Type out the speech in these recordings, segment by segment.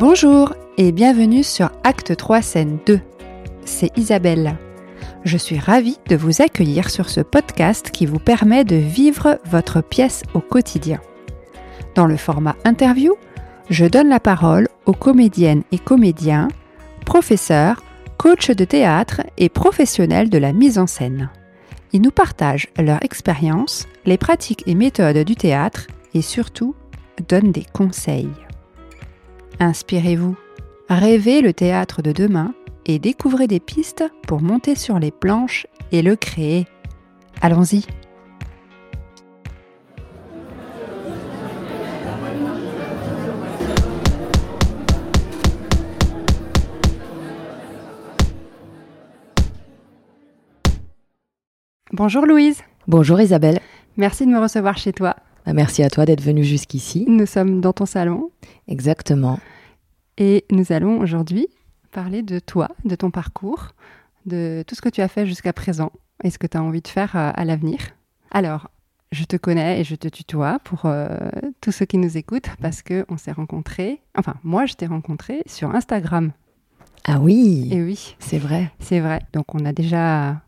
Bonjour et bienvenue sur Acte 3 scène 2. C'est Isabelle. Je suis ravie de vous accueillir sur ce podcast qui vous permet de vivre votre pièce au quotidien. Dans le format interview, je donne la parole aux comédiennes et comédiens, professeurs, coachs de théâtre et professionnels de la mise en scène. Ils nous partagent leur expérience, les pratiques et méthodes du théâtre et surtout donnent des conseils. Inspirez-vous, rêvez le théâtre de demain et découvrez des pistes pour monter sur les planches et le créer. Allons-y Bonjour Louise. Bonjour Isabelle. Merci de me recevoir chez toi. Bah, merci à toi d'être venue jusqu'ici. Nous sommes dans ton salon. Exactement. Et nous allons aujourd'hui parler de toi, de ton parcours, de tout ce que tu as fait jusqu'à présent et ce que tu as envie de faire euh, à, l'avenir. Alors, je te connais et je te tutoie pour euh, tous ceux qui nous écoutent parce qu'on s'est rencontrés, enfin moi je t'ai rencontré sur Instagram. Ah oui Et oui. C'est vrai. C'est vrai. Donc on a déjà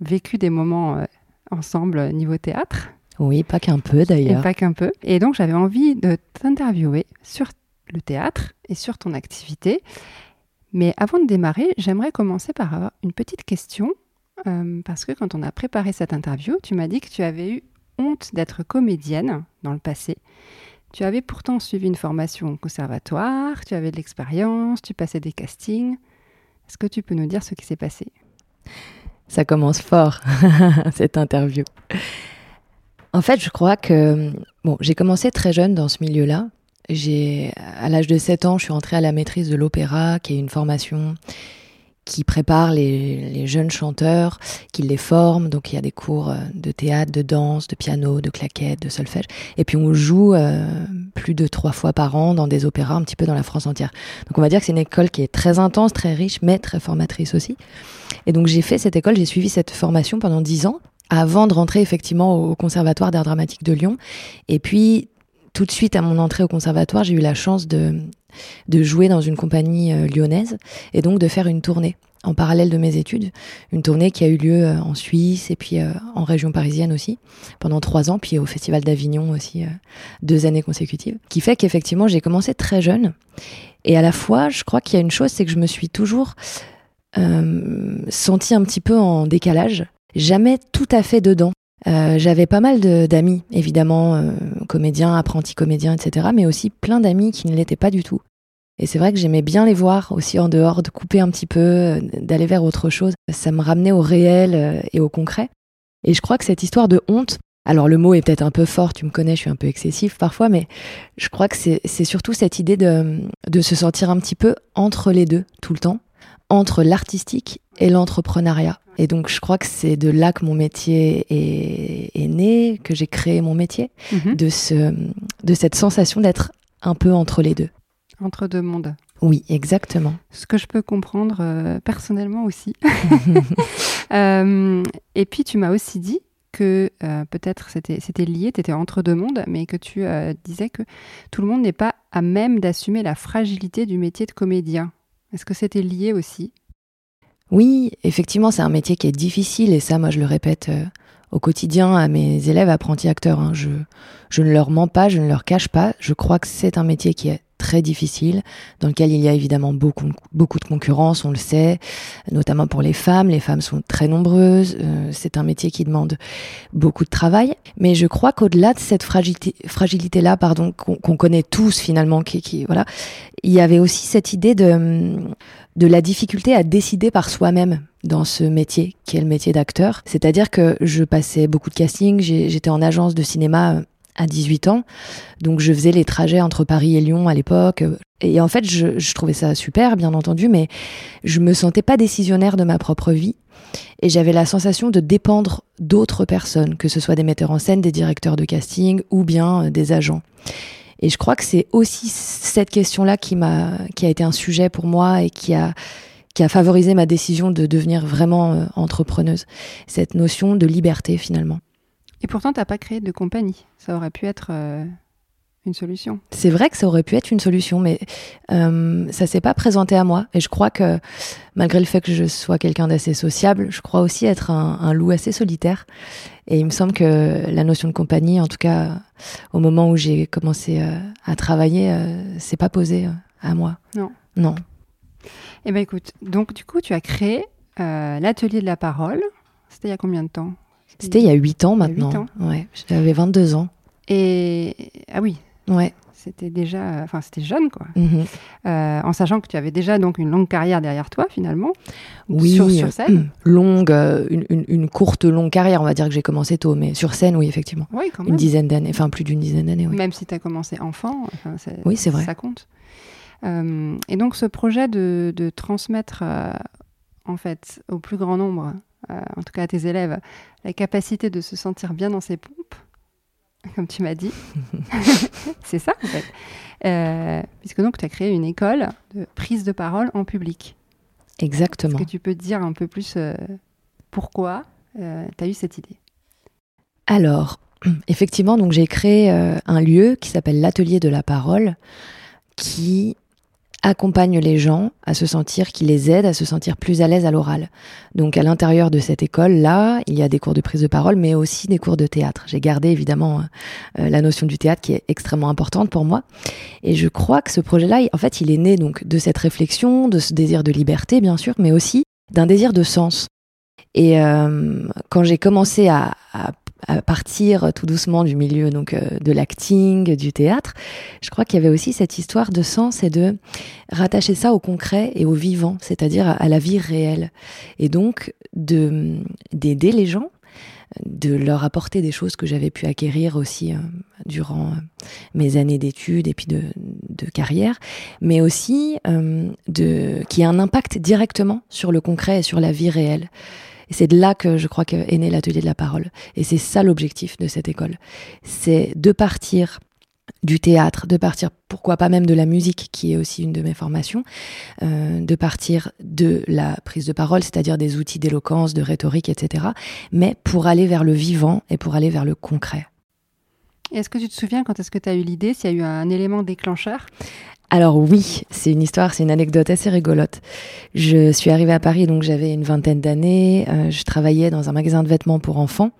vécu des moments euh, ensemble niveau théâtre. Oui, pas qu'un peu d'ailleurs. Pas qu'un peu. Et donc j'avais envie de t'interviewer sur le théâtre et sur ton activité. Mais avant de démarrer, j'aimerais commencer par une petite question, euh, parce que quand on a préparé cette interview, tu m'as dit que tu avais eu honte d'être comédienne dans le passé. Tu avais pourtant suivi une formation au conservatoire, tu avais de l'expérience, tu passais des castings. Est-ce que tu peux nous dire ce qui s'est passé? Ça commence fort, cette interview. En fait, je crois que bon, j'ai commencé très jeune dans ce milieu-là. J'ai, à l'âge de 7 ans, je suis entrée à la maîtrise de l'opéra, qui est une formation qui prépare les, jeunes chanteurs, qui les forme. Donc il y a des cours euh, de théâtre, de danse, de piano, de claquettes, de solfège. Et puis on joue euh, plus de trois fois par an dans des opéras un petit peu dans la France entière. Donc on va dire que c'est une école qui est très intense, très riche, mais très formatrice aussi. Et donc j'ai fait cette école, j'ai suivi cette formation pendant dix ans avant de rentrer effectivement au Conservatoire d'art dramatique de Lyon. Et puis tout de suite à mon entrée au conservatoire, j'ai eu la chance de, de jouer dans une compagnie euh, lyonnaise et donc de faire une tournée en parallèle de mes études, une tournée qui a eu lieu euh, en Suisse et puis euh, en région parisienne aussi pendant trois ans, puis au Festival d'Avignon aussi deux années consécutives, qui fait qu'effectivement j'ai commencé très jeune et à la fois je crois qu'il y a une chose, c'est que je me suis toujours euh, sentie un petit peu en décalage, jamais tout à fait dedans. Euh, j'avais pas mal d'amis, évidemment, euh, comédiens, apprentis comédiens, etc., mais aussi plein d'amis qui ne l'étaient pas du tout. Et c'est vrai que j'aimais bien les voir aussi en dehors, de couper un petit peu, euh, d'aller vers autre chose. Ça me ramenait au réel et au concret. Et je crois que cette histoire de honte, alors le mot est peut-être un peu fort, tu me connais, je suis un peu excessif parfois, mais je crois que c'est surtout cette idée de, de se sentir un petit peu entre les deux tout le temps, entre l'artistique et l'entrepreneuriat. Et donc, je crois que c'est de là que mon métier est, né, que j'ai créé mon métier, mhm. de, ce, de cette sensation d'être un peu entre les deux. Entre deux mondes. Oui, exactement. Ce que je peux comprendre euh, personnellement aussi. Euh, et puis, tu m'as aussi dit que euh, peut-être c'était, c'était lié, tu étais entre deux mondes, mais que tu disais que tout le monde n'est pas à même d'assumer la fragilité du métier de comédien. Est-ce que c'était lié aussi? Oui, effectivement, c'est un métier qui est difficile et ça, moi, je le répète euh, au quotidien à mes élèves apprentis acteurs. Hein. Je, je ne leur mens pas, je ne leur cache pas. Je crois que c'est un métier qui est très difficile, dans lequel il y a évidemment beaucoup, beaucoup de concurrence, on le sait, notamment pour les femmes. Les femmes sont très nombreuses. Euh, c'est un métier qui demande beaucoup de travail. Mais je crois qu'au-delà de cette fragilité, fragilité-là, pardon, qu'on connaît tous finalement, qui, voilà, il y avait aussi cette idée de de la difficulté à décider par soi-même dans ce métier qui est le métier d'acteur. C'est-à-dire que je passais beaucoup de castings, j'étais en agence de cinéma à 18 ans, donc je faisais les trajets entre Paris et Lyon à l'époque. Et en fait, je, trouvais ça super, bien entendu, mais je me sentais pas décisionnaire de ma propre vie. Et j'avais la sensation de dépendre d'autres personnes, que ce soit des metteurs en scène, des directeurs de casting ou bien euh, des agents. Et je crois que c'est aussi cette question-là qui m'a, qui a été un sujet pour moi et qui a, qui a favorisé ma décision de devenir vraiment euh, entrepreneuse. Cette notion de liberté finalement. Et pourtant, tu n'as pas créé de compagnie. Ça aurait pu être euh, une solution. C'est vrai que ça aurait pu être une solution, mais euh, ça s'est pas présenté à moi. Et je crois que malgré le fait que je sois quelqu'un d'assez sociable, je crois aussi être un, loup assez solitaire. Et il me semble que la notion de compagnie, en tout cas au moment où j'ai commencé euh, à travailler, euh, c'est pas posé euh, à moi. Non. Non. Eh ben écoute, donc du coup tu as créé l'atelier de la parole. C'était il y a combien de temps? C'était il y a 8 ans maintenant. 8 ans. Ouais, j'avais 22 ans. Et ah oui, Ouais. C'était déjà, enfin c'était jeune quoi. Mhm. Euh, en sachant que tu avais déjà donc une longue carrière derrière toi finalement. Oui. Sur, sur scène. longue, euh, une, une, courte longue carrière, on va dire que j'ai commencé tôt, mais sur scène, oui effectivement. Oui, quand même. Une dizaine d'années, enfin plus d'une dizaine d'années. Oui. Même si tu as commencé enfant, oui c'est vrai. Ça compte. Euh, et donc ce projet de, de transmettre en fait au plus grand nombre, en tout cas à tes élèves, la capacité de se sentir bien dans ses pompes comme tu m'as dit. c'est ça, en fait. Euh, puisque donc, tu as créé une école de prise de parole en public. Exactement. Est-ce que tu peux dire un peu plus euh, pourquoi euh, tu as eu cette idée? Alors, effectivement, donc j'ai créé un lieu qui s'appelle l'Atelier de la parole, qui accompagne les gens à se sentir, qui les aide à se sentir plus à l'aise à l'oral. Donc à l'intérieur de cette école-là, il y a des cours de prise de parole, mais aussi des cours de théâtre. J'ai gardé évidemment euh, la notion du théâtre qui est extrêmement importante pour moi. Et je crois que ce projet-là, en fait, il est né donc de cette réflexion, de ce désir de liberté, bien sûr, mais aussi d'un désir de sens. Et euh, quand j'ai commencé à, à à partir tout doucement du milieu donc euh, de l'acting, du théâtre, je crois qu'il y avait aussi cette histoire de sens et de rattacher ça au concret et au vivant, c'est-à-dire à la vie réelle, et donc de d'aider les gens, de leur apporter des choses que j'avais pu acquérir aussi euh, durant euh, mes années d'études et puis de, de, carrière, mais aussi de qui a un impact directement sur le concret et sur la vie réelle. Et c'est de là que je crois qu'est né l'atelier de la parole. Et c'est ça l'objectif de cette école. C'est de partir du théâtre, de partir, pourquoi pas même de la musique, qui est aussi une de mes formations, euh, de partir de la prise de parole, c'est-à-dire des outils d'éloquence, de rhétorique, etc., mais pour aller vers le vivant et pour aller vers le concret. Est-ce que tu te souviens quand est-ce que tu as eu l'idée, s'il y a eu un élément déclencheur? Alors oui, c'est une histoire, c'est une anecdote assez rigolote. Je suis arrivée à Paris, donc j'avais une vingtaine d'années. Euh, je travaillais dans un magasin de vêtements pour enfants.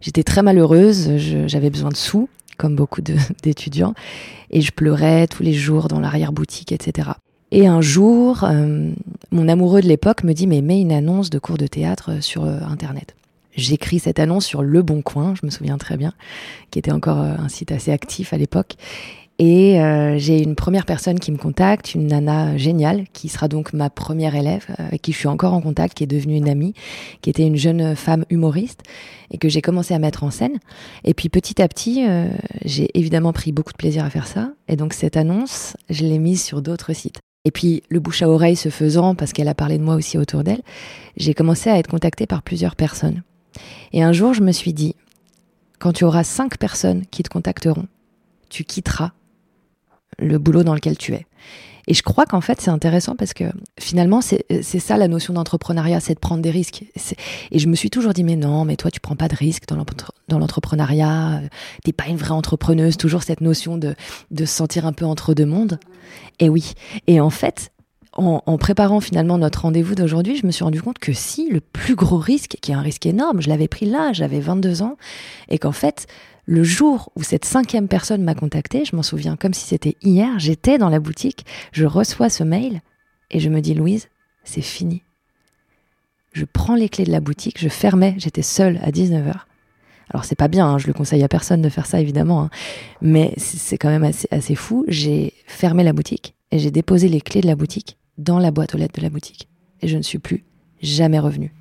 J'étais très malheureuse, j'avais besoin de sous, comme beaucoup d'étudiants, et je pleurais tous les jours dans l'arrière-boutique, etc. Et un jour, euh, mon amoureux de l'époque me dit, mais mets une annonce de cours de théâtre sur euh, Internet. J'écris cette annonce sur Le Bon Coin, je me souviens très bien, qui était encore un site assez actif à l'époque. Et euh, j'ai une première personne qui me contacte, une nana géniale, qui sera donc ma première élève, euh, avec qui je suis encore en contact, qui est devenue une amie, qui était une jeune femme humoriste, et que j'ai commencé à mettre en scène. Et puis petit à petit, euh, j'ai évidemment pris beaucoup de plaisir à faire ça. Et donc cette annonce, je l'ai mise sur d'autres sites. Et puis le bouche à oreille se faisant, parce qu'elle a parlé de moi aussi autour d'elle, j'ai commencé à être contactée par plusieurs personnes. Et un jour, je me suis dit, quand tu auras cinq personnes qui te contacteront, tu quitteras le boulot dans lequel tu es. Et je crois qu'en fait, c'est intéressant parce que finalement, c'est ça la notion d'entrepreneuriat, c'est de prendre des risques. Et je me suis toujours dit, mais non, mais toi, tu prends pas de risques dans l'entrepreneuriat, t'es pas une vraie entrepreneuse, toujours cette notion de, de se sentir un peu entre deux mondes. Et oui. Et en fait, en, en préparant finalement notre rendez-vous d'aujourd'hui, je me suis rendu compte que si, le plus gros risque, qui est un risque énorme, je l'avais pris là, j'avais 22 ans, et qu'en fait, le jour où cette cinquième personne m'a contacté, je m'en souviens comme si c'était hier, j'étais dans la boutique, je reçois ce mail et je me dis Louise, c'est fini. Je prends les clés de la boutique, je fermais, j'étais seule à 19h. Alors c'est pas bien, hein, je le conseille à personne de faire ça évidemment, hein. mais c'est quand même assez, assez fou. J'ai fermé la boutique et j'ai déposé les clés de la boutique dans la boîte aux lettres de la boutique. Et je ne suis plus jamais revenue.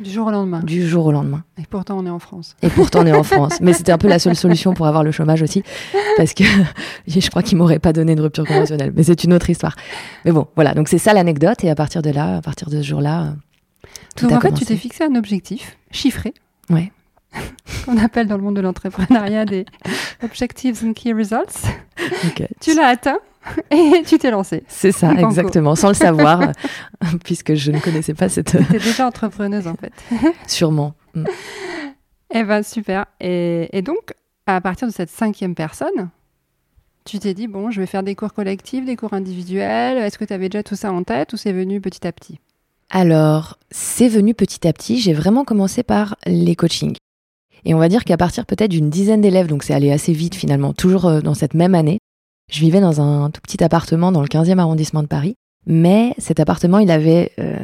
Du jour au lendemain. Du jour au lendemain. Et pourtant, on est en France. Et pourtant, on est en France. Mais c'était un peu la seule solution pour avoir le chômage aussi. Parce que je crois qu'ils m'auraient pas donné de rupture conventionnelle. Mais c'est une autre histoire. Mais bon, voilà. Donc, c'est ça l'anecdote. Et à partir de là, à partir de ce jour-là. Tout Donc, en fait, tu t'es fixé un objectif chiffré. Ouais. qu'on appelle dans le monde de l'entrepreneuriat des Objectives and Key Results. Okay. Tu l'as atteint et tu t'es lancé. C'est ça, exactement, sans le savoir, puisque je ne connaissais pas cette. Tu déjà entrepreneuse en fait. Sûrement. Mm. Eh ben super. Et, et, donc, à partir de cette cinquième personne, Tu t'es dit, bon, je vais faire des cours collectifs, des cours individuels. Est-ce que tu avais déjà tout ça en tête ou c'est venu petit à petit? Alors, c'est venu petit à petit. J'ai vraiment commencé par les coachings. Et on va dire qu'à partir peut-être d'une dizaine d'élèves, donc c'est allé assez vite finalement, toujours euh, dans cette même année, je vivais dans un tout petit appartement dans le 15e arrondissement de Paris. Mais cet appartement, il avait euh,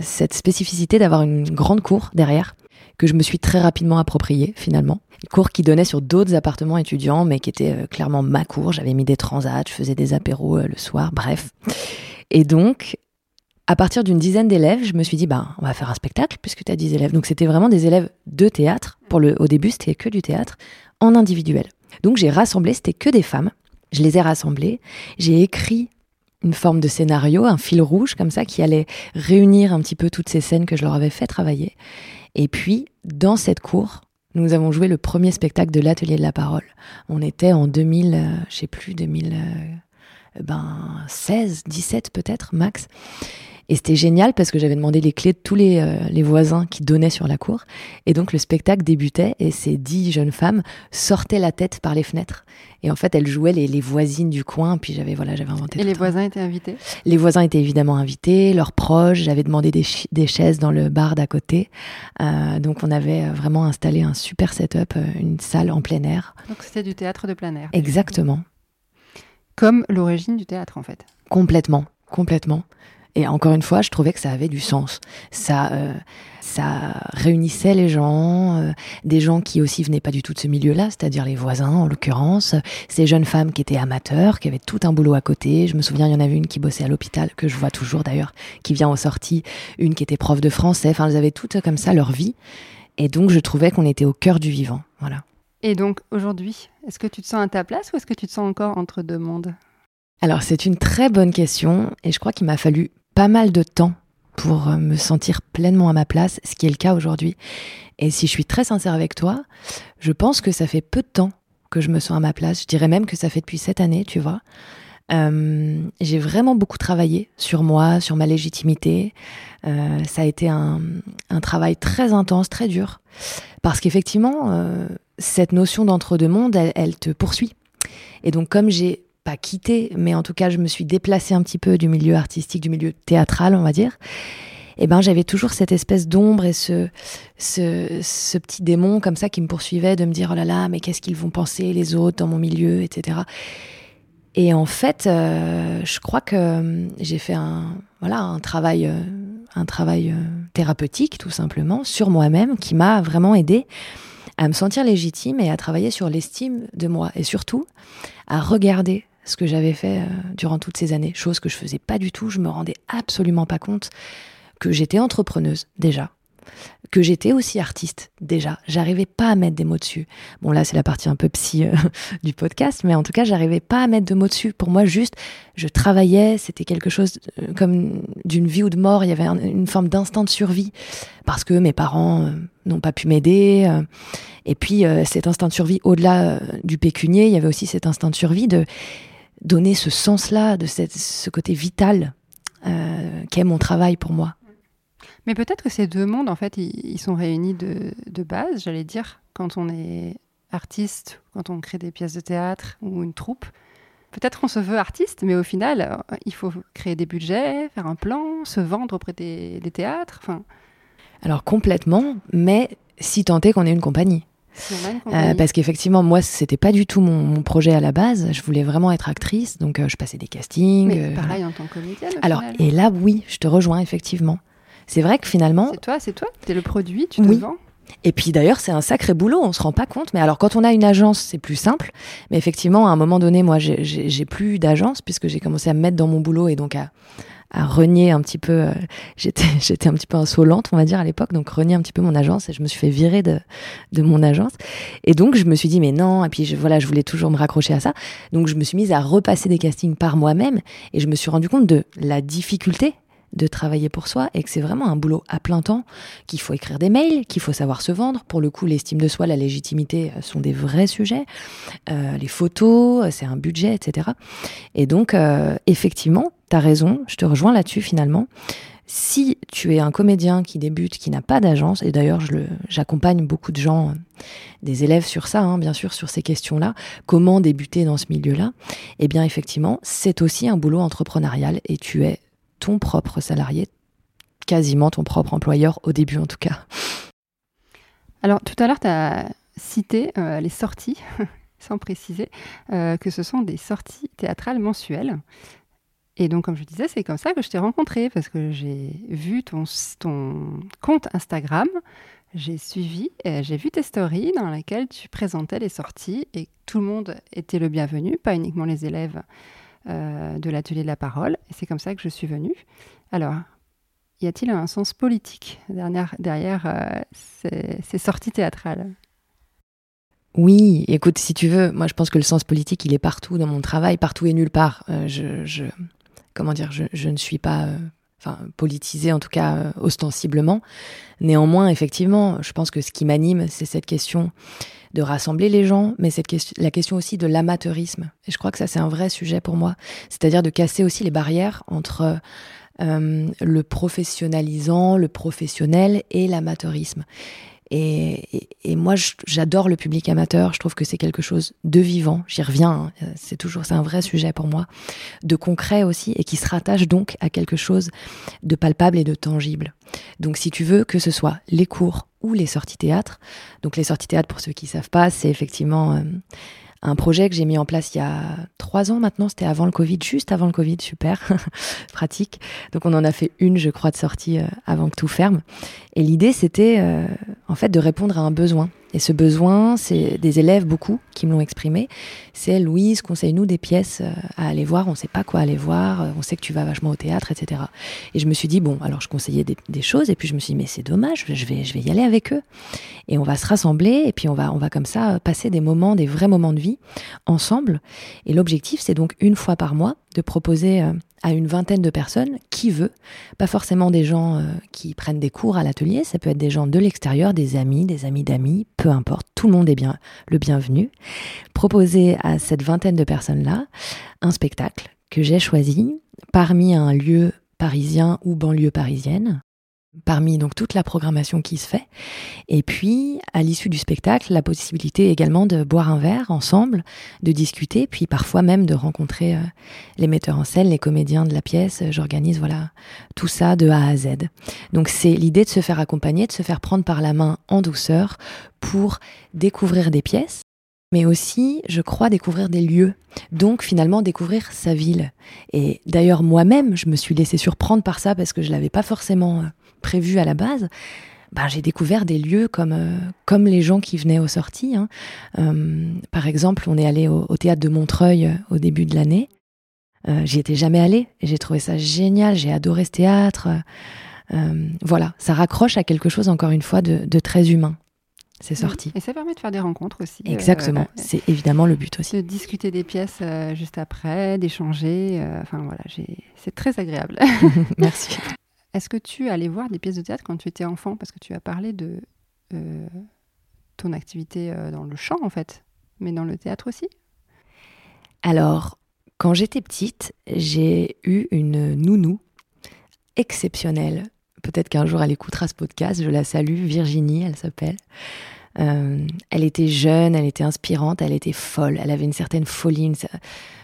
cette spécificité d'avoir une grande cour derrière que je me suis très rapidement appropriée finalement. Une cour qui donnait sur d'autres appartements étudiants, mais qui était euh, clairement ma cour. J'avais mis des transats, je faisais des apéros le soir, bref. Et donc, à partir d'une dizaine d'élèves, je me suis dit, bah, on va faire un spectacle puisque tu as 10 élèves. Donc c'était vraiment des élèves de théâtre. Pour le, au début, c'était que du théâtre en individuel. Donc j'ai rassemblé, c'était que des femmes. Je les ai rassemblées. J'ai écrit une forme de scénario, un fil rouge comme ça, qui allait réunir un petit peu toutes ces scènes que je leur avais fait travailler. Et puis, dans cette cour, nous avons joué le premier spectacle de l'Atelier de la Parole. On était en 2000, euh, je sais plus, 2016, ben, 17 peut-être, max. Et c'était génial parce que j'avais demandé les clés de tous les, euh, les, voisins qui donnaient sur la cour. Et donc le spectacle débutait et ces dix jeunes femmes sortaient la tête par les fenêtres. Et en fait, elles jouaient les, les voisines du coin. Puis j'avais voilà, j'avais inventé. Et les voisins étaient invités? Les voisins étaient évidemment invités, leurs proches. J'avais demandé des, des, chaises dans le bar d'à côté. Euh, donc on avait euh, vraiment installé un super setup, une salle en plein air. Donc c'était du théâtre de plein air. Exactement. Comme l'origine du théâtre en fait. Complètement, complètement. Et encore une fois, je trouvais que ça avait du sens. Ça, euh, ça réunissait les gens, euh, des gens qui aussi venaient pas du tout de ce milieu-là, c'est-à-dire les voisins en l'occurrence, ces jeunes femmes qui étaient amateurs, qui avaient tout un boulot à côté. Je me souviens, il y en avait une qui bossait à l'hôpital, que je vois toujours d'ailleurs, qui vient aux sorties, une qui était prof de français. Enfin, elles avaient toutes comme ça leur vie. Et donc, je trouvais qu'on était au cœur du vivant. Voilà. Et donc, aujourd'hui, est-ce que tu te sens à ta place ou est-ce que tu te sens encore entre deux mondes? Alors c'est une très bonne question et je crois qu'il m'a fallu pas mal de temps pour euh, me sentir pleinement à ma place, ce qui est le cas aujourd'hui. Et si je suis très sincère avec toi, je pense que ça fait peu de temps que je me sens à ma place. Je dirais même que ça fait depuis cette année, tu vois. Euh, j'ai vraiment beaucoup travaillé sur moi, sur ma légitimité. Euh, ça a été un, travail très intense, très dur, parce qu'effectivement, cette notion d'entre-deux mondes, elle, elle te poursuit. Et donc, comme j'ai pas quitté, mais en tout cas, je me suis déplacée un petit peu du milieu artistique, du milieu théâtral, on va dire. Et ben, j'avais toujours cette espèce d'ombre et ce, ce, petit démon comme ça qui me poursuivait de me dire oh là là, mais qu'est-ce qu'ils vont penser les autres dans mon milieu, etc. Et en fait, euh, je crois que euh, j'ai fait un voilà un travail euh, un travail thérapeutique tout simplement sur moi-même qui m'a vraiment aidé à me sentir légitime et à travailler sur l'estime de moi et surtout à regarder ce que j'avais fait euh, durant toutes ces années, chose que je faisais pas du tout, je me rendais absolument pas compte que j'étais entrepreneuse déjà, que j'étais aussi artiste déjà. J'arrivais pas à mettre des mots dessus. Bon là c'est la partie un peu psy euh, du podcast, mais en tout cas j'arrivais pas à mettre de mots dessus. Pour moi juste, je travaillais, c'était quelque chose euh, comme d'une vie ou de mort. Il y avait un, une forme d'instinct de survie parce que mes parents n'ont pas pu m'aider. Et puis cet instinct de survie, au-delà du pécunier, il y avait aussi cet instinct de survie de donner ce sens-là, de cette, ce côté vital euh, qu'est mon travail pour moi. Mais peut-être que ces deux mondes, en fait, ils, sont réunis de, de base, j'allais dire, quand on est artiste, quand on crée des pièces de théâtre ou une troupe. Peut-être on se veut artiste, mais au final, il faut créer des budgets, faire un plan, se vendre auprès des, des théâtres. Enfin... Alors complètement, mais si tant est qu'on ait une compagnie. Euh, parce qu'effectivement, moi, c'était pas du tout mon, mon, projet à la base. Je voulais vraiment être actrice, donc euh, je passais des castings. Mais pareil en tant que comédienne. Alors, final. et là, oui, je te rejoins effectivement. C'est vrai que finalement. C'est toi, c'est toi. T'es le produit, tu te oui. vends. Et puis d'ailleurs, c'est un sacré boulot, on se rend pas compte. Mais alors, quand on a une agence, c'est plus simple. Mais effectivement, à un moment donné, moi, j'ai plus d'agence puisque j'ai commencé à me mettre dans mon boulot et donc à, à renier un petit peu. Euh, J'étais, j'étais un petit peu insolente, on va dire à l'époque, donc renier un petit peu mon agence et je me suis fait virer de, de mon agence. Et donc je me suis dit mais non. Et puis je, voilà, je voulais toujours me raccrocher à ça. Donc je me suis mise à repasser des castings par moi-même et je me suis rendu compte de la difficulté de travailler pour soi et que c'est vraiment un boulot à plein temps, qu'il faut écrire des mails, qu'il faut savoir se vendre. Pour le coup, l'estime de soi, la légitimité sont des vrais sujets. Euh, les photos, c'est un budget, etc. Et donc, euh, effectivement, tu as raison, je te rejoins là-dessus finalement. Si tu es un comédien qui débute, qui n'a pas d'agence, et d'ailleurs j'accompagne beaucoup de gens, euh, des élèves sur ça, hein, bien sûr, sur ces questions-là, comment débuter dans ce milieu-là, eh bien effectivement, c'est aussi un boulot entrepreneurial et tu es ton propre salarié, quasiment ton propre employeur, au début en tout cas. Alors tout à l'heure, tu as cité euh, les sorties, sans préciser, euh, que ce sont des sorties théâtrales mensuelles. Et donc, comme je disais, c'est comme ça que je t'ai rencontré, parce que j'ai vu ton, ton compte Instagram, j'ai suivi, j'ai vu tes stories dans lesquelles tu présentais les sorties et tout le monde était le bienvenu, pas uniquement les élèves euh, de l'atelier de la parole. Et c'est comme ça que je suis venue. Alors, y a-t-il un sens politique derrière, derrière euh, ces, sorties théâtrales? Oui, écoute, si tu veux, moi je pense que le sens politique, il est partout dans mon travail, partout et nulle part. Euh, je, comment dire, je, ne suis pas, enfin, politisée en tout cas ostensiblement. Néanmoins, effectivement, je pense que ce qui m'anime, c'est cette question de rassembler les gens, mais cette la question aussi de l'amateurisme. Et je crois que ça, c'est un vrai sujet pour moi. C'est-à-dire de casser aussi les barrières entre euh, le professionnalisant, le professionnel et l'amateurisme. Et, moi, j'adore le public amateur. Je trouve que c'est quelque chose de vivant. J'y reviens. Hein. C'est toujours, c'est un vrai sujet pour moi, de concret aussi, et qui se rattache donc à quelque chose de palpable et de tangible. Donc, si tu veux que ce soit les cours ou les sorties théâtre. Donc, les sorties théâtre, pour ceux qui savent pas, c'est effectivement euh, un projet que j'ai mis en place il y a trois ans maintenant. C'était avant le Covid, juste avant le Covid, super, pratique. Donc on en a fait une, je crois, de sortie euh, avant que tout ferme. Et l'idée, c'était euh, en fait de répondre à un besoin. Et ce besoin, c'est des élèves, beaucoup, qui me l'ont exprimé. C'est Louise, conseille-nous des pièces euh, à aller voir. On ne sait pas quoi aller voir. On sait que tu vas vachement au théâtre, etc. Et je me suis dit, bon, alors je conseillais des, choses. Et puis je me suis dit, mais c'est dommage, je vais, je vais y aller avec eux. Et on va se rassembler. Et puis on va, on va comme ça passer des moments, des vrais moments de vie ensemble. Et l'objectif, c'est donc une fois par mois de proposer euh, à une vingtaine de personnes qui veut, pas forcément des gens euh, qui prennent des cours à l'atelier, ça peut être des gens de l'extérieur, des amis, des amis d'amis, peu importe, tout le monde est bien le bienvenu. Proposer à cette vingtaine de personnes-là un spectacle que j'ai choisi parmi un lieu parisien ou banlieue parisienne parmi donc toute la programmation qui se fait. Et puis, à l'issue du spectacle, la possibilité également de boire un verre ensemble, de discuter, puis parfois même de rencontrer euh, les metteurs en scène, les comédiens de la pièce. J'organise voilà tout ça de A à Z. Donc c'est l'idée de se faire accompagner, de se faire prendre par la main en douceur pour découvrir des pièces mais aussi, je crois, découvrir des lieux. Donc, finalement, découvrir sa ville. Et d'ailleurs, moi-même, je me suis laissée surprendre par ça parce que je l'avais pas forcément euh, prévu à la base, ben, j'ai découvert des lieux comme, euh, comme les gens qui venaient aux sorties. Hein. Euh, par exemple, on est allé au, théâtre de Montreuil euh, au début de l'année. J'y étais jamais allée et j'ai trouvé ça génial. J'ai adoré ce théâtre. voilà, ça raccroche à quelque chose, encore une fois, de, très humain. C'est sorti. Et ça permet de faire des rencontres aussi. Exactement, c'est évidemment le but aussi. De discuter des pièces juste après, d'échanger. Enfin voilà, c'est très agréable. Merci. Est-ce que tu allais voir des pièces de théâtre quand tu étais enfant? Parce que tu as parlé de euh, ton activité euh, dans le chant, en fait, mais dans le théâtre aussi Alors, quand j'étais petite, j'ai eu une nounou exceptionnelle. Peut-être qu'un jour elle écoutera ce podcast, je la salue, Virginie, elle s'appelle. Euh, elle était jeune, elle était inspirante, elle était folle, elle avait une certaine folie.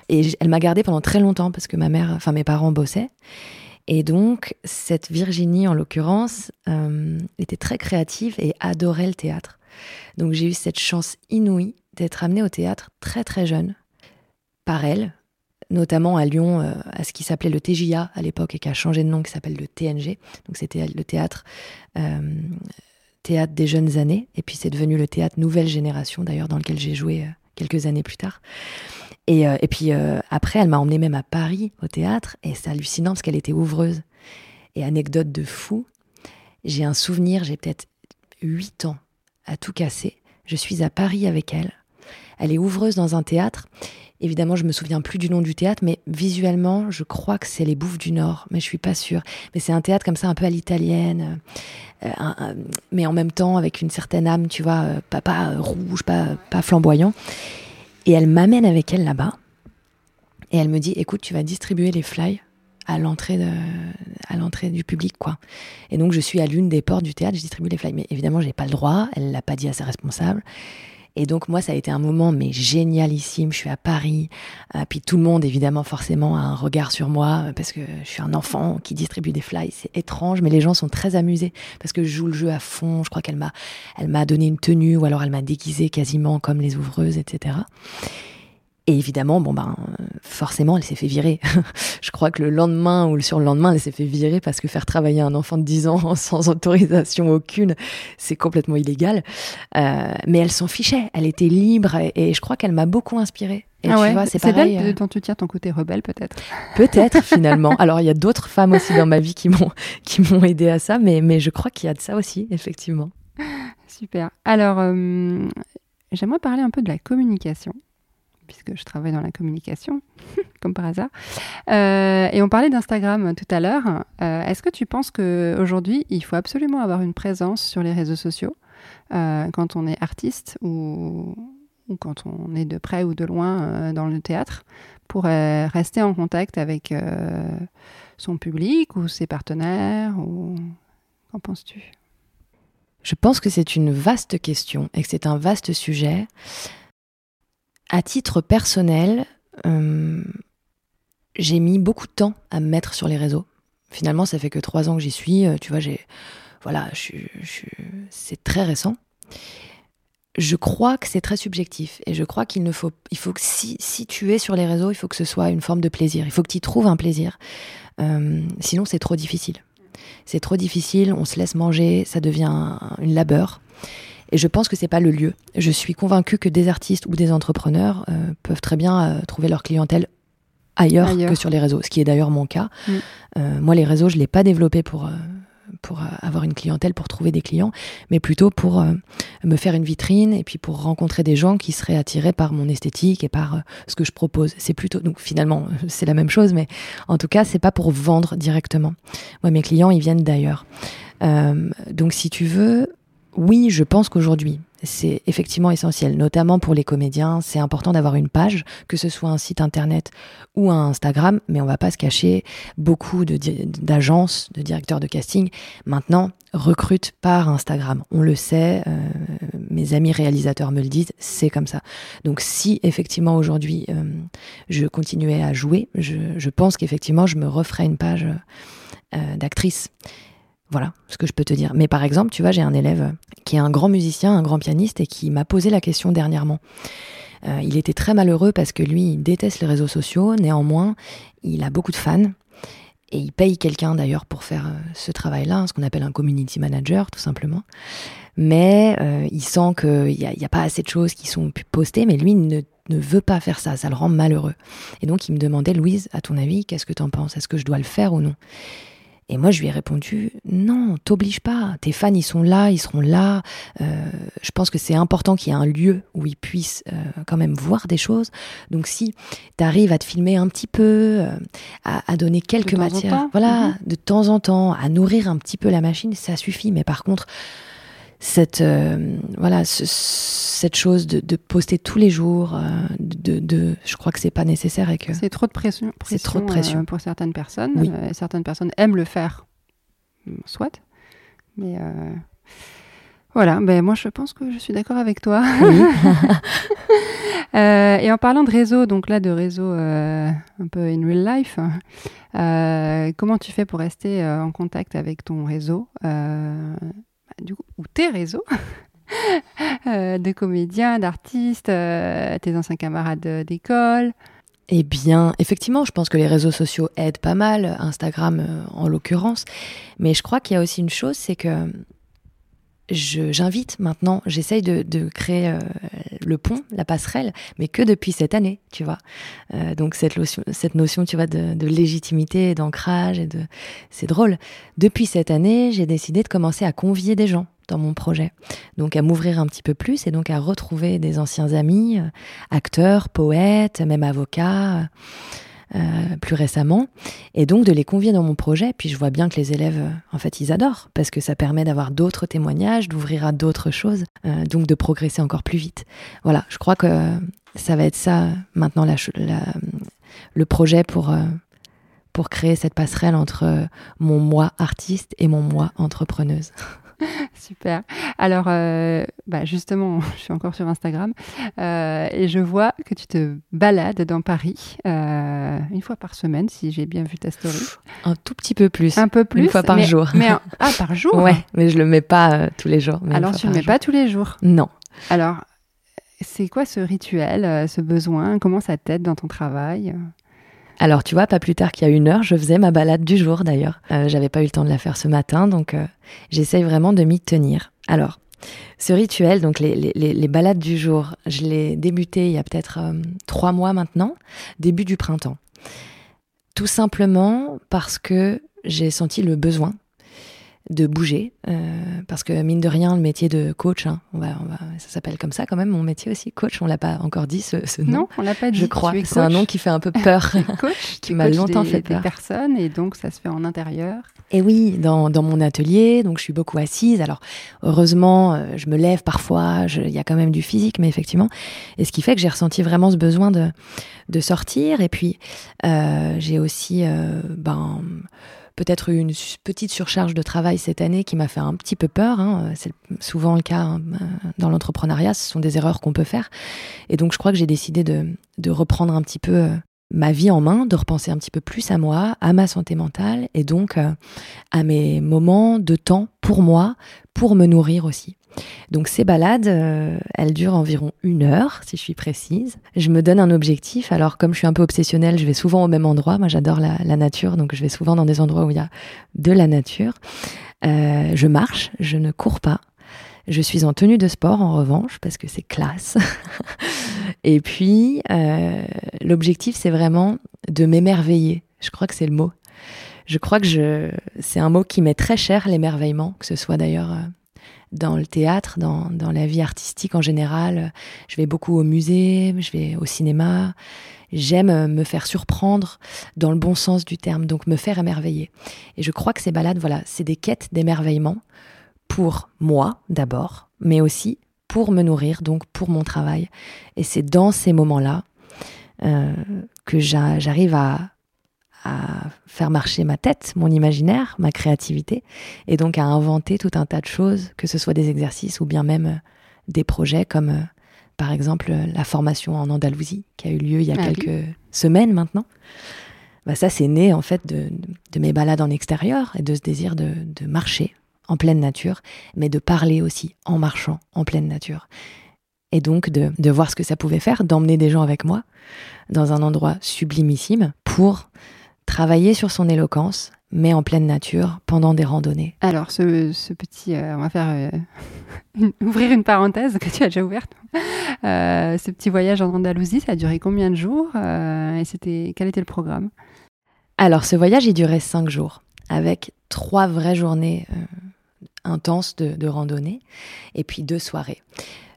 Et elle m'a gardée pendant très longtemps parce que ma mère, enfin mes parents bossaient. Et donc, cette Virginie, en l'occurrence, euh, était très créative et adorait le théâtre. Donc, j'ai eu cette chance inouïe d'être amenée au théâtre très très jeune, par elle, notamment à Lyon, euh, à ce qui s'appelait le TJA à l'époque et qui a changé de nom, qui s'appelle le TNG. Donc, c'était le théâtre. Euh, théâtre des jeunes années, et puis c'est devenu le théâtre Nouvelle Génération, d'ailleurs, dans lequel j'ai joué quelques années plus tard. Et, euh, et puis euh, après, elle m'a emmenée même à Paris au théâtre, et c'est hallucinant parce qu'elle était ouvreuse. Et anecdote de fou, j'ai un souvenir, j'ai peut-être 8 ans à tout casser. Je suis à Paris avec elle. Elle est ouvreuse dans un théâtre. Évidemment, je me souviens plus du nom du théâtre, mais visuellement, je crois que c'est les Bouffes du Nord, mais je suis pas sûre. Mais c'est un théâtre comme ça, un peu à l'italienne, euh, mais en même temps avec une certaine âme, tu vois, pas, pas rouge, pas, pas flamboyant. Et elle m'amène avec elle là-bas. Et elle me dit, écoute, tu vas distribuer les flyers à l'entrée du public quoi. Et donc je suis à l'une des portes du théâtre, je distribue les flyers. Mais évidemment, j'ai pas le droit, elle l'a pas dit à ses responsables. Et donc moi, ça a été un moment mais génialissime. Je suis à Paris, euh, puis tout le monde évidemment forcément a un regard sur moi parce que je suis un enfant qui distribue des flyers. C'est étrange, mais les gens sont très amusés parce que je joue le jeu à fond. Je crois qu'elle m'a, elle m'a donné une tenue ou alors elle m'a déguisée quasiment comme les ouvreuses, etc. Et évidemment, bon ben, forcément, elle s'est fait virer. je crois que le lendemain ou le surlendemain, elle s'est fait virer parce que faire travailler un enfant de 10 ans sans autorisation aucune, c'est complètement illégal. Euh, mais elle s'en fichait. Elle était libre et, je crois qu'elle m'a beaucoup inspirée. Et ah ouais, c'est d'elle euh, dont tu tiens ton côté rebelle, peut-être. Peut-être finalement. Alors il y a d'autres femmes aussi dans ma vie qui m'ont qui m'ont aidé à ça, mais mais je crois qu'il y a de ça aussi, effectivement. Super. Alors euh, j'aimerais parler un peu de la communication puisque je travaille dans la communication, comme par hasard. Euh, et on parlait d'Instagram tout à l'heure. Euh, est-ce que tu penses qu'aujourd'hui, il faut absolument avoir une présence sur les réseaux sociaux euh, quand on est artiste ou, quand on est de près ou de loin dans le théâtre pour rester en contact avec son public ou ses partenaires. Qu'en penses-tu? Je pense que c'est une vaste question et que c'est un vaste sujet. À titre personnel, euh, j'ai mis beaucoup de temps à me mettre sur les réseaux. Finalement, ça fait que trois ans que j'y suis. Euh, tu vois, j'ai, voilà, c'est très récent. Je crois que c'est très subjectif et je crois qu'il ne faut, il faut que si, tu es sur les réseaux, il faut que ce soit une forme de plaisir. Il faut que tu y trouves un plaisir. Euh, sinon, c'est trop difficile. C'est trop difficile. On se laisse manger, ça devient une labeur. Et je pense que c'est pas le lieu. Je suis convaincue que des artistes ou des entrepreneurs euh, peuvent très bien euh, trouver leur clientèle ailleurs, que sur les réseaux, ce qui est d'ailleurs mon cas. Mm. Euh, moi, les réseaux, je l'ai pas développé pour pour avoir une clientèle, pour trouver des clients, mais plutôt pour me faire une vitrine et puis pour rencontrer des gens qui seraient attirés par mon esthétique et par ce que je propose. C'est plutôt donc finalement c'est la même chose, mais en tout cas c'est pas pour vendre directement. Moi mes clients ils viennent d'ailleurs. donc si tu veux, oui, je pense qu'aujourd'hui, c'est effectivement essentiel, notamment pour les comédiens. C'est important d'avoir une page, que ce soit un site internet ou un Instagram, mais on va pas se cacher. Beaucoup d'agences, de, directeurs de casting, maintenant recrutent par Instagram. On le sait, euh, mes amis réalisateurs me le disent, c'est comme ça. Donc si effectivement aujourd'hui euh, je continuais à jouer, je, pense qu'effectivement je me referais une page euh, d'actrice. Voilà ce que je peux te dire. Mais par exemple, tu vois, j'ai un élève qui est un grand musicien, un grand pianiste et qui m'a posé la question dernièrement. Euh, il était très malheureux parce que lui, il déteste les réseaux sociaux. Néanmoins, il a beaucoup de fans. Et il paye quelqu'un d'ailleurs pour faire euh, ce travail-là, ce qu'on appelle un community manager, tout simplement. Mais euh, il sent qu'il n'y a, a, pas assez de choses qui sont postées, mais lui ne, ne, veut pas faire ça, ça le rend malheureux. Et donc il me demandait, Louise, à ton avis, qu'est-ce que tu en penses? Est-ce que je dois le faire ou non? Et moi, je lui ai répondu non, t'oblige pas. Tes fans, ils sont là, ils seront là. Euh, je pense que c'est important qu'il y ait un lieu où ils puissent euh, quand même voir des choses. Donc, si tu arrives à te filmer un petit peu, euh, à, donner quelques matières, voilà, mhm. de temps en temps, à nourrir un petit peu la machine, ça suffit. Mais par contre, cette euh, voilà cette chose de, poster tous les jours euh, de, je crois que c'est pas nécessaire et que c'est trop de pression, c'est trop de pression euh, pour certaines personnes. Certaines personnes aiment le faire soit. Mais voilà. Ben moi je pense que je suis d'accord avec toi. Et en parlant de réseau donc là de réseau un peu in real life comment tu fais pour rester en contact avec ton réseau du coup, ou tes réseaux euh, de comédiens, d'artistes, euh, tes anciens camarades d'école eh bien, effectivement, je pense que les réseaux sociaux aident pas mal, Instagram euh, en l'occurrence. Mais je crois qu'il y a aussi une chose, c'est que j'invite maintenant, j'essaye de, créer le pont, la passerelle, mais que depuis cette année, tu vois. donc cette notion, cette notion, tu vois, de, de légitimité, d'ancrage, et de, c'est drôle. Depuis cette année, j'ai décidé de commencer à convier des gens dans mon projet. Donc à m'ouvrir un petit peu plus et donc à retrouver des anciens amis, euh, acteurs, poètes, même avocats, euh, plus récemment, et donc de les convier dans mon projet. Puis je vois bien que les élèves, euh, en fait, ils adorent parce que ça permet d'avoir d'autres témoignages, d'ouvrir à d'autres choses, donc de progresser encore plus vite. Voilà, je crois que ça va être ça maintenant le projet pour pour créer cette passerelle entre mon moi artiste et mon moi entrepreneuse. Super. Alors, euh, bah justement, je suis encore sur Instagram euh, et je vois que tu te balades dans Paris euh, une fois par semaine, si j'ai bien vu ta story. Un tout petit peu plus. Un peu plus. Une fois par jour. Mais, ah, par jour Ouais, mais je le mets pas tous les jours. Alors, tu le mets pas tous les jours Non. Alors, c'est quoi ce rituel, ce besoin? Comment ça t'aide dans ton travail? Alors tu vois, pas plus tard qu'il y a une heure, je faisais ma balade du jour d'ailleurs. Euh, J'avais pas eu le temps de la faire ce matin, donc euh, j'essaye vraiment de m'y tenir. Alors, ce rituel, donc les, les, les balades du jour, je l'ai débuté il y a peut-être euh, trois mois maintenant, début du printemps. Tout simplement parce que j'ai senti le besoin de bouger, euh, parce que mine de rien, le métier de coach, hein, on va, on va, ça s'appelle comme ça quand même, mon métier aussi, coach, on l'a pas encore dit ce, ce nom. Non, on l'a pas dit. Je crois. C'est un nom qui fait un peu peur, coach, qui m'a longtemps fait peur. Des personnes et donc ça se fait en intérieur. Et oui, dans, dans mon atelier, donc je suis beaucoup assise. Alors heureusement, euh, je me lève parfois, il y a quand même du physique, mais effectivement, et ce qui fait que j'ai ressenti vraiment ce besoin de de sortir. Et puis euh, j'ai aussi, euh, ben peut-être une petite surcharge de travail cette année qui m'a fait un petit peu peur. Hein. C'est souvent le cas hein, dans l'entrepreneuriat, ce sont des erreurs qu'on peut faire. Et donc je crois que j'ai décidé de, de, reprendre un petit peu euh, ma vie en main, de repenser un petit peu plus à moi, à ma santé mentale et donc euh, à mes moments de temps pour moi, pour me nourrir aussi. Donc ces balades, euh, elles durent environ une heure, si je suis précise. Je me donne un objectif. Alors comme je suis un peu obsessionnelle, je vais souvent au même endroit. Moi j'adore la, nature, donc je vais souvent dans des endroits où il y a de la nature. Euh, je marche, je ne cours pas. Je suis en tenue de sport en revanche, parce que c'est classe. Et puis, euh, l'objectif, c'est vraiment de m'émerveiller. Je crois que c'est le mot. Je crois que je... c'est un mot qui m'est très cher, l'émerveillement, que ce soit d'ailleurs dans le théâtre, dans, dans, la vie artistique en général. Je vais beaucoup au musée, je vais au cinéma. J'aime me faire surprendre dans le bon sens du terme, donc me faire émerveiller. Et je crois que ces balades, voilà, c'est des quêtes d'émerveillement pour moi d'abord, mais aussi pour me nourrir, donc pour mon travail. Et c'est dans ces moments-là euh, que j'arrive à, à faire marcher ma tête, mon imaginaire, ma créativité, et donc à inventer tout un tas de choses, que ce soit des exercices ou bien même euh, des projets comme euh, par exemple la formation en Andalousie qui a eu lieu il y a ah quelques semaines maintenant. Bah ça, c'est né en fait de, de, mes balades en extérieur et de ce désir de, de marcher en pleine nature, mais de parler aussi en marchant en pleine nature. Et donc de, de voir ce que ça pouvait faire, d'emmener des gens avec moi dans un endroit sublimissime pour travailler sur son éloquence, mais en pleine nature, pendant des randonnées. Alors, ce, petit, euh, on va faire euh, ouvrir une parenthèse que tu as déjà ouverte. Euh, ce petit voyage en Andalousie, ça a duré combien de jours Et c'était quel était le programme? Alors, ce voyage, il durait cinq jours, avec trois vraies journées intenses de, randonnée, et puis deux soirées.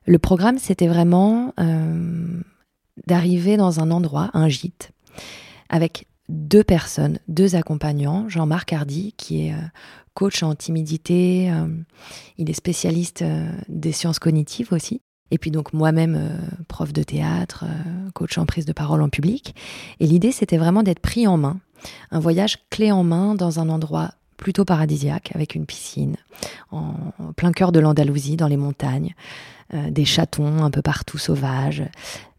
Le programme, c'était vraiment d'arriver dans un endroit, un gîte, avec deux personnes, deux accompagnants. Jean-Marc Hardy, qui est euh, coach en timidité, euh, il est spécialiste euh, des sciences cognitives aussi. Et puis donc moi-même, prof de théâtre, coach en prise de parole en public. Et l'idée, c'était vraiment d'être pris en main. Un voyage clé en main dans un endroit plutôt paradisiaque, avec une piscine, en plein cœur de l'Andalousie, dans les montagnes, euh, des chatons un peu partout sauvages,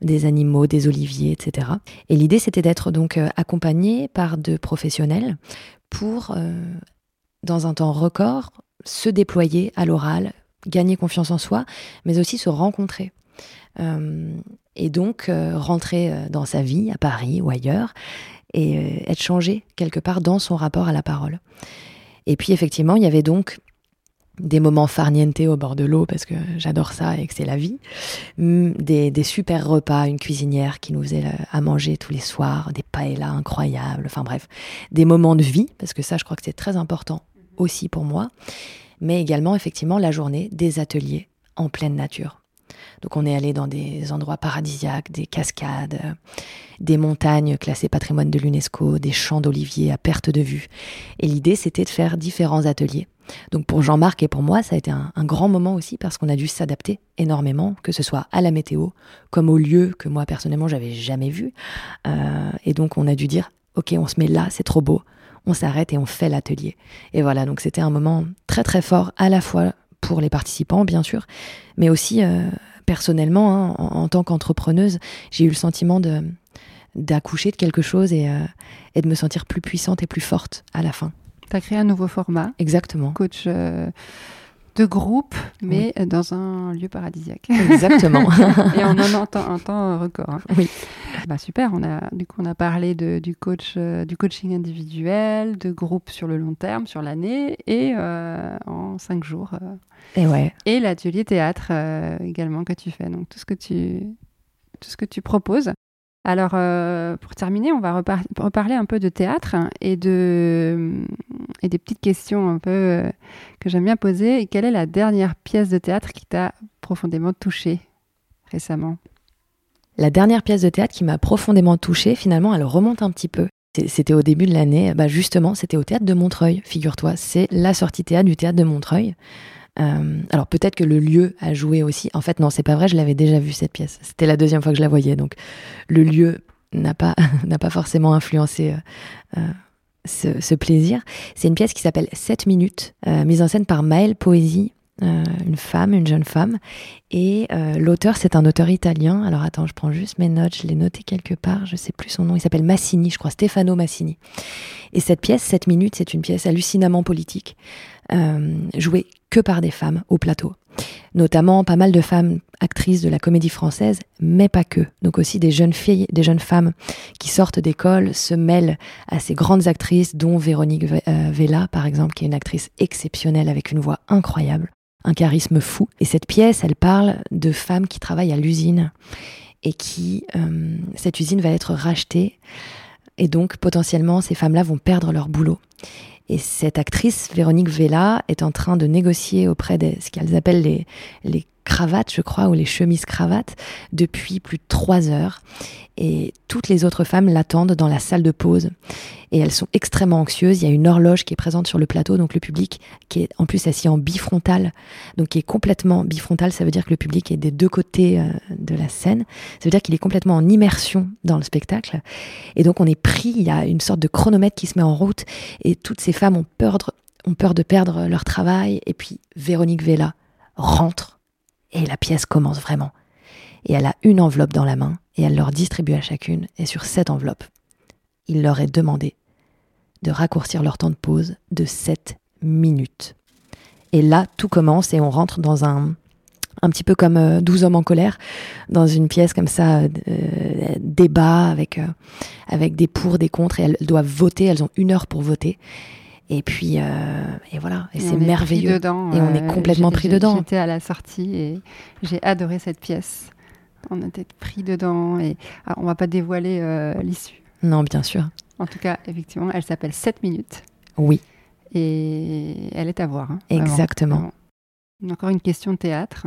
des animaux, des oliviers, etc. Et l'idée, c'était d'être donc euh, accompagné par deux professionnels pour, euh, dans un temps record, se déployer à l'oral, gagner confiance en soi, mais aussi se rencontrer. et donc rentrer dans sa vie à Paris ou ailleurs et être changé quelque part dans son rapport à la parole. Et puis effectivement, il y avait donc des moments farniente au bord de l'eau parce que j'adore ça et que c'est la vie. Mm, des, des, super repas, une cuisinière qui nous faisait euh, à manger tous les soirs, des paellas incroyables, enfin bref, des moments de vie parce que ça je crois que c'est très important aussi pour moi, mais également effectivement la journée des ateliers en pleine nature. Donc on est allé dans des endroits paradisiaques, des cascades, des montagnes classées patrimoine de l'UNESCO, des champs d'oliviers à perte de vue. Et l'idée c'était de faire différents ateliers donc pour Jean-Marc et pour moi, ça a été un, grand moment aussi parce qu'on a dû s'adapter énormément, que ce soit à la météo, comme au lieu que moi personnellement j'avais jamais vu. Euh, et donc on a dû dire, ok, on se met là, c'est trop beau, on s'arrête et on fait l'atelier. Et voilà, donc c'était un moment très très fort, à la fois pour les participants, bien sûr, mais aussi euh, personnellement, hein, en, tant qu'entrepreneuse, j'ai eu le sentiment de d'accoucher de quelque chose et, euh, et, de me sentir plus puissante et plus forte à la fin. Tu as créé un nouveau format. Exactement. Coach euh, de groupe, mais dans un lieu paradisiaque. Exactement. et on en entend un temps record. Hein. Oui. Bah super, on a, du coup, on a parlé de, du, coach, euh, du coaching individuel, de groupe sur le long terme, sur l'année, et euh, en cinq jours. Euh, et ouais. Et l'atelier théâtre également que tu fais. Donc tout ce que tu, tout ce que tu proposes. Alors, euh, pour terminer, on va reparler un peu de théâtre et, de, et des petites questions un peu euh, que j'aime bien poser. quelle est la dernière pièce de théâtre qui t'a profondément touchée récemment? La dernière pièce de théâtre qui m'a profondément touchée, finalement, elle remonte un petit peu. C'était au début de l'année, bah justement, c'était au théâtre de Montreuil, figure-toi. C'est la sortie théâtre du théâtre de Montreuil. Euh, alors peut-être que le lieu a joué aussi. En fait, non, c'est pas vrai. Je l'avais déjà vu cette pièce. C'était la deuxième fois que je la voyais, donc le lieu n'a pas n'a pas forcément influencé euh, euh, ce, plaisir. C'est une pièce qui s'appelle 7 minutes, mise en scène par Maëlle Poésie, une femme, une jeune femme. Et l'auteur, c'est un auteur italien. Alors attends, je prends juste mes notes, je l'ai noté quelque part, je sais plus son nom. Il s'appelle Massini, je crois, Stefano Massini. Et cette pièce, 7 minutes, c'est une pièce hallucinamment politique, jouée que par des femmes au plateau. Notamment pas mal de femmes actrices de la comédie française, mais pas que. Donc aussi des jeunes filles, des jeunes femmes qui sortent d'école, se mêlent à ces grandes actrices, dont Véronique euh, Vella, par exemple, qui est une actrice exceptionnelle avec une voix incroyable, un charisme fou. Et cette pièce, elle parle de femmes qui travaillent à l'usine et qui, euh, cette usine va être rachetée. Et donc, potentiellement, ces femmes-là vont perdre leur boulot. Et cette actrice, Véronique Vella, est en train de négocier auprès de ce qu'elles appellent les, les cravates, je crois, ou les chemises cravates, depuis plus de trois heures. Et toutes les autres femmes l'attendent dans la salle de pause. Et elles sont extrêmement anxieuses. Il y a une horloge qui est présente sur le plateau, donc le public qui est en plus assis en bifrontal, donc qui est complètement bifrontal. Ça veut dire que le public est des deux côtés euh, de la scène. Ça veut dire qu'il est complètement en immersion dans le spectacle. Et donc on est pris. Il y a une sorte de chronomètre qui se met en route. Et toutes ces femmes ont peur de perdre leur travail. Et puis Véronique Vella rentre et la pièce commence vraiment. Et elle a une enveloppe dans la main, et elle leur distribue à chacune, et sur cette enveloppe, il leur est demandé de raccourcir leur temps de pause de 7 minutes. Et là, tout commence et on rentre dans un, un petit peu comme 12 euh, hommes en colère, dans une pièce comme ça, euh, débat avec, euh, avec des pour, des contre, et elles doivent voter, elles ont une heure pour voter. Et puis, euh, et voilà, et, c'est merveilleux. Dedans, et on est complètement pris dedans. J'étais à la sortie et j'ai adoré cette pièce. On était pris dedans et alors, on va pas dévoiler euh, l'issue. Non, bien sûr. En tout cas, effectivement, elle s'appelle 7 minutes. Oui. Et elle est à voir. Hein, Exactement. Encore une question de théâtre.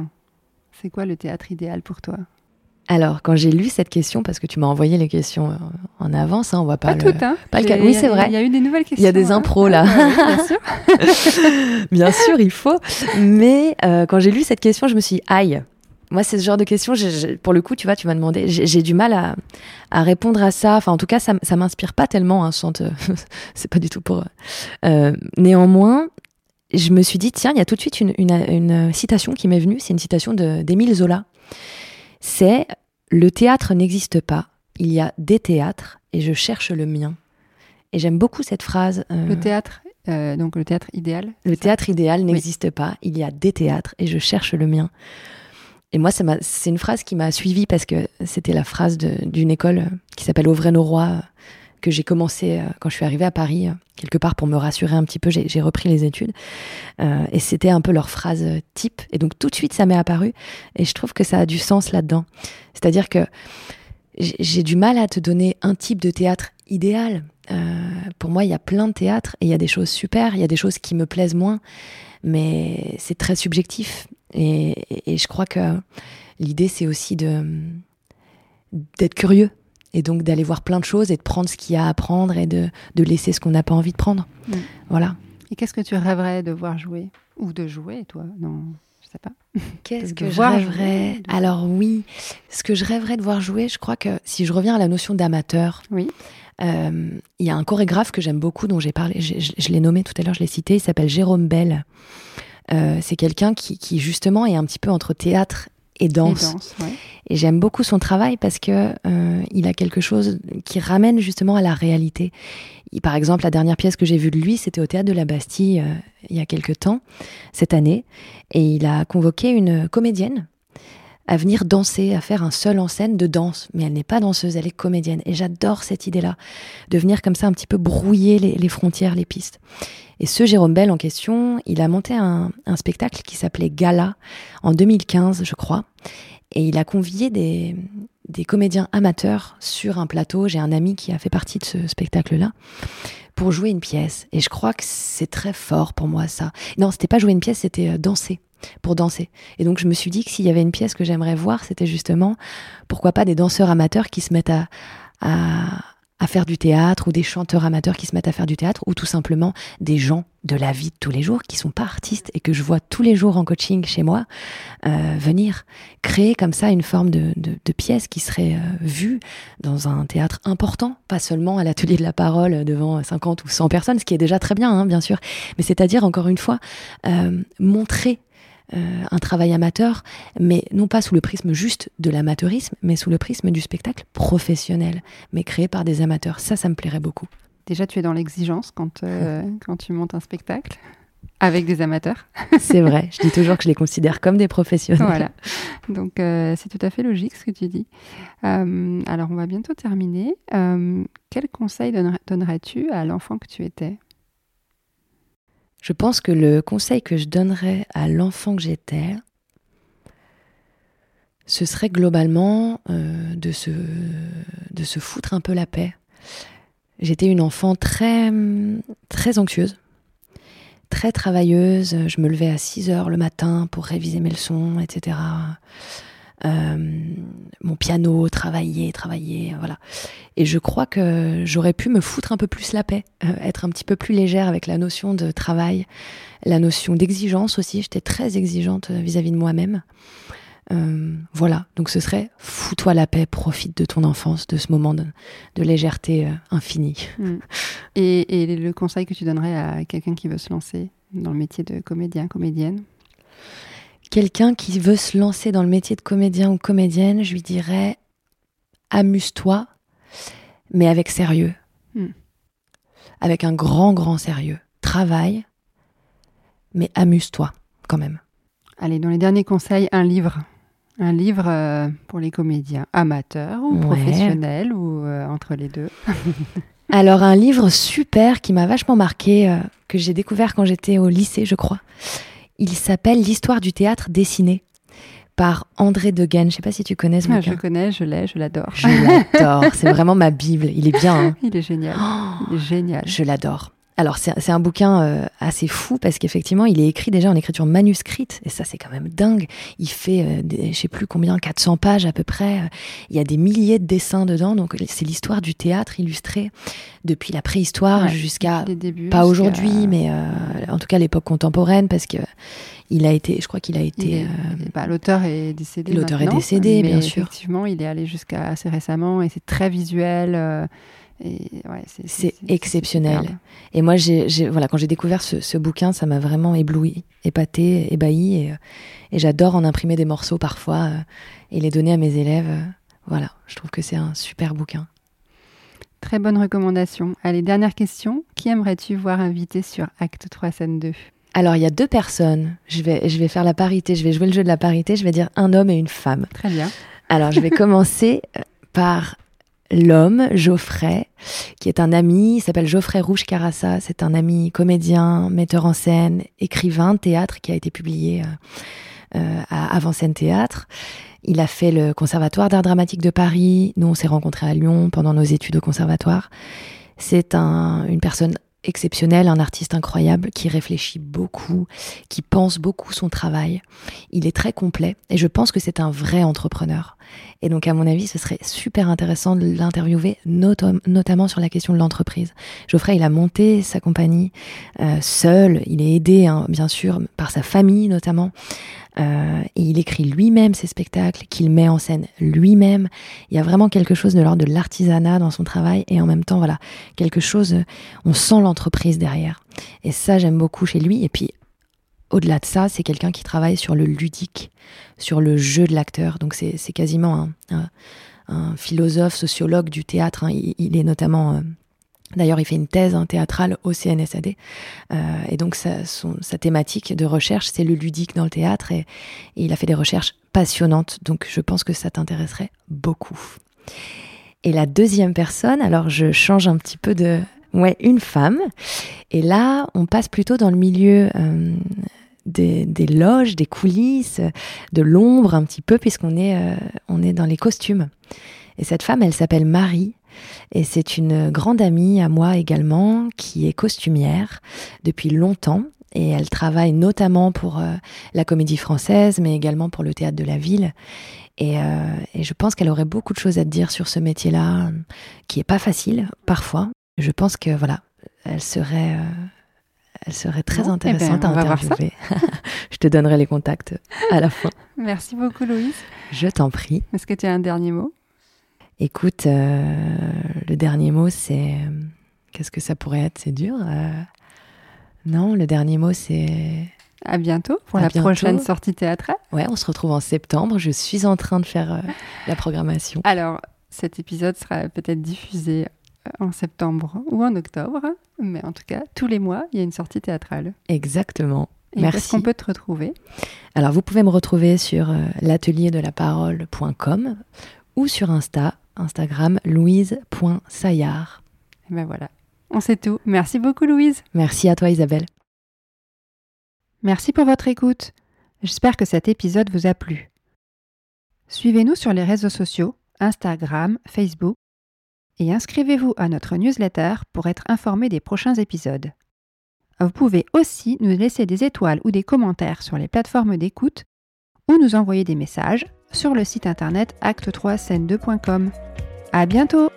C'est quoi le théâtre idéal pour toi? Alors, quand j'ai lu cette question, parce que tu m'as envoyé les questions euh, en avance, hein, on va pas, pas toutes, hein. Pas le Oui, c'est vrai. Il y a eu des nouvelles questions. Il y a des hein. impros là. bien sûr. bien sûr, il faut. Mais euh, quand j'ai lu cette question, je me suis dit, aïe. Moi, c'est ce genre de question, pour le coup, tu vois, tu m'as demandé, j'ai du mal à, à, répondre à ça. Enfin, en tout cas, ça, ça m'inspire pas tellement. Hein, c'est pas du tout pour. Euh, néanmoins, je me suis dit, tiens, il y a tout de suite une, une, une citation qui m'est venue. C'est une citation d'Émile Zola c'est le théâtre n'existe pas, il y a des théâtres et je cherche le mien. Et j'aime beaucoup cette phrase. Euh, le théâtre, euh, donc le théâtre idéal. Le théâtre idéal n'existe pas, il y a des théâtres et je cherche le mien. Et moi, c'est une phrase qui m'a suivie parce que c'était la phrase d'une école qui s'appelle Auvray-Norrois que j'ai commencé euh, quand je suis arrivée à Paris, euh, quelque part pour me rassurer un petit peu, j'ai repris les études. Euh, et c'était un peu leur phrase type. Et donc tout de suite, ça m'est apparu. Et je trouve que ça a du sens là-dedans. C'est-à-dire que j'ai du mal à te donner un type de théâtre idéal. pour moi, il y a plein de théâtres et il y a des choses super, il y a des choses qui me plaisent moins, mais c'est très subjectif. Et, et, je crois que l'idée, c'est aussi d'être curieux et donc d'aller voir plein de choses et de prendre ce qu'il y a à prendre et de, de laisser ce qu'on n'a pas envie de prendre. Mm. Voilà. Et qu'est-ce que tu rêverais de voir jouer Ou de jouer, toi Non, je sais pas. Qu'est-ce que je rêverais Alors oui, ce que je rêverais de voir jouer, je crois que si je reviens à la notion d'amateur, oui. Euh, il y a un chorégraphe que j'aime beaucoup, dont j'ai parlé, je, l'ai nommé tout à l'heure, je l'ai cité, il s'appelle Jérôme Bell. Euh, c'est quelqu'un qui, justement est un petit peu entre théâtre et danse. Et, j'aime beaucoup son travail parce que euh, il a quelque chose qui ramène justement à la réalité. par exemple, la dernière pièce que j'ai vue de lui, c'était au théâtre de la Bastille il y a quelque temps, cette année, et il a convoqué une comédienne à venir danser, à faire un seul en scène de danse. Mais elle n'est pas danseuse, elle est comédienne. Et j'adore cette idée-là, de venir comme ça un petit peu brouiller les, frontières, les pistes. Et ce Jérôme Bell en question, il a monté un, spectacle qui s'appelait Gala en 2015, je crois. Et il a convié des, des comédiens amateurs sur un plateau. J'ai un ami qui a fait partie de ce spectacle-là pour jouer une pièce. Et je crois que c'est très fort pour moi ça. Non, c'était pas jouer une pièce, c'était euh, danser pour danser. Et donc je me suis dit que s'il y avait une pièce que j'aimerais voir, c'était justement, pourquoi pas des danseurs amateurs qui se mettent à, à, faire du théâtre, ou des chanteurs amateurs qui se mettent à faire du théâtre, ou tout simplement des gens de la vie de tous les jours qui sont pas artistes et que je vois tous les jours en coaching chez moi euh, venir créer comme ça une forme de, de, pièce qui serait euh, vue dans un théâtre important, pas seulement à l'atelier de la parole devant 50 ou 100 personnes, ce qui est déjà très bien, hein, bien sûr, mais c'est-à-dire encore une fois euh, montrer euh, un travail amateur, mais non pas sous le prisme juste de l'amateurisme, mais sous le prisme du spectacle professionnel, mais créé par des amateurs. Ça, ça me plairait beaucoup. Déjà, tu es dans l'exigence quand, euh, quand tu montes un spectacle avec des amateurs. c'est vrai, je dis toujours que je les considère comme des professionnels. Voilà, donc euh, c'est tout à fait logique ce que tu dis. alors, on va bientôt terminer. quel conseil donnerais-tu à l'enfant que tu étais? Je pense que le conseil que je donnerais à l'enfant que j'étais, ce serait globalement euh, de, se, foutre un peu la paix. J'étais une enfant très, très anxieuse, très travailleuse. Je me levais à 6 heures le matin pour réviser mes leçons, etc. Euh, mon piano, travailler, travailler, voilà. Et je crois que j'aurais pu me foutre un peu plus la paix, euh, être un petit peu plus légère avec la notion de travail, la notion d'exigence aussi. J'étais très exigeante euh, vis-à-vis de moi-même. voilà, donc ce serait fous-toi la paix, profite de ton enfance, de ce moment de, légèreté infinie. Mm. Et, et le conseil que tu donnerais à quelqu'un qui veut se lancer dans le métier de comédien, comédienne? Quelqu'un qui veut se lancer dans le métier de comédien ou comédienne, je lui dirais amuse-toi, mais avec sérieux. Hmm. Avec un grand, grand sérieux. Travaille, mais amuse-toi quand même. Allez, dans les derniers conseils, un livre. Un livre euh, pour les comédiens amateurs ou professionnels ou euh, entre les deux. Alors un livre super qui m'a vachement marqué, euh, que j'ai découvert quand j'étais au lycée, je crois. Il s'appelle L'histoire du théâtre dessiné par André Degaine. Je ne sais pas si tu connais ce ah, Je connais, je l'ai, je l'adore. Je l'adore. C'est vraiment ma Bible. Il est bien. Hein. Il est génial. Il est génial. Je l'adore. Alors c'est un bouquin euh, assez fou parce qu'effectivement il est écrit déjà en écriture manuscrite et ça c'est quand même dingue. Il fait euh, des, je sais plus combien 400 pages à peu près. Il y a des milliers de dessins dedans donc c'est l'histoire du théâtre illustré depuis la préhistoire jusqu'à pas aujourd'hui mais euh, en tout cas l'époque contemporaine parce que il a été je crois qu'il a été bah, l'auteur est décédé. L'auteur est décédé bien sûr. Effectivement il est allé jusqu'à assez récemment et c'est très visuel c'est exceptionnel. Et moi, j'ai, voilà, quand j'ai découvert ce, bouquin, ça m'a vraiment ébloui, épaté, ébahi. Et, et j'adore en imprimer des morceaux parfois euh, et les donner à mes élèves. Voilà, je trouve que c'est un super bouquin. Très bonne recommandation. Allez, dernière question. Qui aimerais-tu voir invité sur Acte 3, scène 2 alors, il y a deux personnes. Je vais, je vais faire la parité, je vais jouer le jeu de la parité. Je vais dire un homme et une femme. Très bien. Alors, je vais commencer euh, par l'homme, Geoffrey, qui est un ami, il s'appelle Geoffrey Rouge Carassa, c'est un ami comédien, metteur en scène, écrivain, théâtre, qui a été publié euh, euh, à Avant-Scène Théâtre. Il a fait le Conservatoire d'art dramatique de Paris. Nous, on s'est rencontrés à Lyon pendant nos études au conservatoire. C'est un, une personne exceptionnel, un artiste incroyable qui réfléchit beaucoup, qui pense beaucoup son travail. Il est très complet et je pense que c'est un vrai entrepreneur. Et donc, à mon avis, ce serait super intéressant de l'interviewer, notamment sur la question de l'entreprise. Geoffrey, il a monté sa compagnie euh, seul. Il est aidé, hein, bien sûr, par sa famille, notamment. Euh, et il écrit lui-même ses spectacles, qu'il met en scène lui-même. Il y a vraiment quelque chose de l'ordre de l'artisanat dans son travail et en même temps, voilà, quelque chose, on sent l'entreprise derrière. Et ça, j'aime beaucoup chez lui. Et puis, au-delà de ça, c'est quelqu'un qui travaille sur le ludique, sur le jeu de l'acteur. Donc, c'est quasiment un, philosophe, sociologue du théâtre. Hein. Il, est notamment. Euh, D'ailleurs, il fait une thèse hein, théâtrale au CNSAD. Euh, et donc, sa, sa, thématique de recherche, c'est le ludique dans le théâtre. Et, il a fait des recherches passionnantes. Donc, je pense que ça t'intéresserait beaucoup. Et la deuxième personne, alors je change un petit peu de... Ouais, une femme. Et là, on passe plutôt dans le milieu euh, des, des, loges, des coulisses, de l'ombre un petit peu, puisqu'on est, euh, on est dans les costumes. Et cette femme, elle s'appelle Marie. Et c'est une grande amie à moi également, qui est costumière depuis longtemps. Et elle travaille notamment pour euh, la comédie française, mais également pour le théâtre de la ville. Et, euh, et je pense qu'elle aurait beaucoup de choses à te dire sur ce métier-là, qui est pas facile parfois. Je pense que voilà, elle serait, euh, elle serait très bon, intéressante eh ben, à interviewer. je te donnerai les contacts à la fin. Merci beaucoup, Louise. Je t'en prie. Est-ce que tu as un dernier mot? Écoute, euh, le dernier mot, c'est. Qu'est-ce que ça pourrait être? C'est dur euh, Non, le dernier mot, c'est. À bientôt pour À la bientôt. prochaine sortie théâtrale. Ouais, on se retrouve en septembre. Je suis en train de faire euh, la programmation. Alors, cet épisode sera peut-être diffusé euh, en septembre ou en octobre, mais en tout cas, tous les mois, il y a une sortie théâtrale. Exactement. Et Merci. est-ce qu'on peut te retrouver? Alors, vous pouvez me retrouver sur euh, l'atelierdelaparaole.com ou sur Insta, Instagram, louise.saillard. Et ben voilà, on sait tout. Merci beaucoup, Louise. Merci à toi, Isabelle. Merci pour votre écoute. J'espère que cet épisode vous a plu. Suivez-nous sur les réseaux sociaux, Instagram, Facebook, et inscrivez-vous à notre newsletter pour être informé des prochains épisodes. Vous pouvez aussi nous laisser des étoiles ou des commentaires sur les plateformes d'écoute ou nous envoyer des messages sur le site internet acte3scène2.com. À bientôt!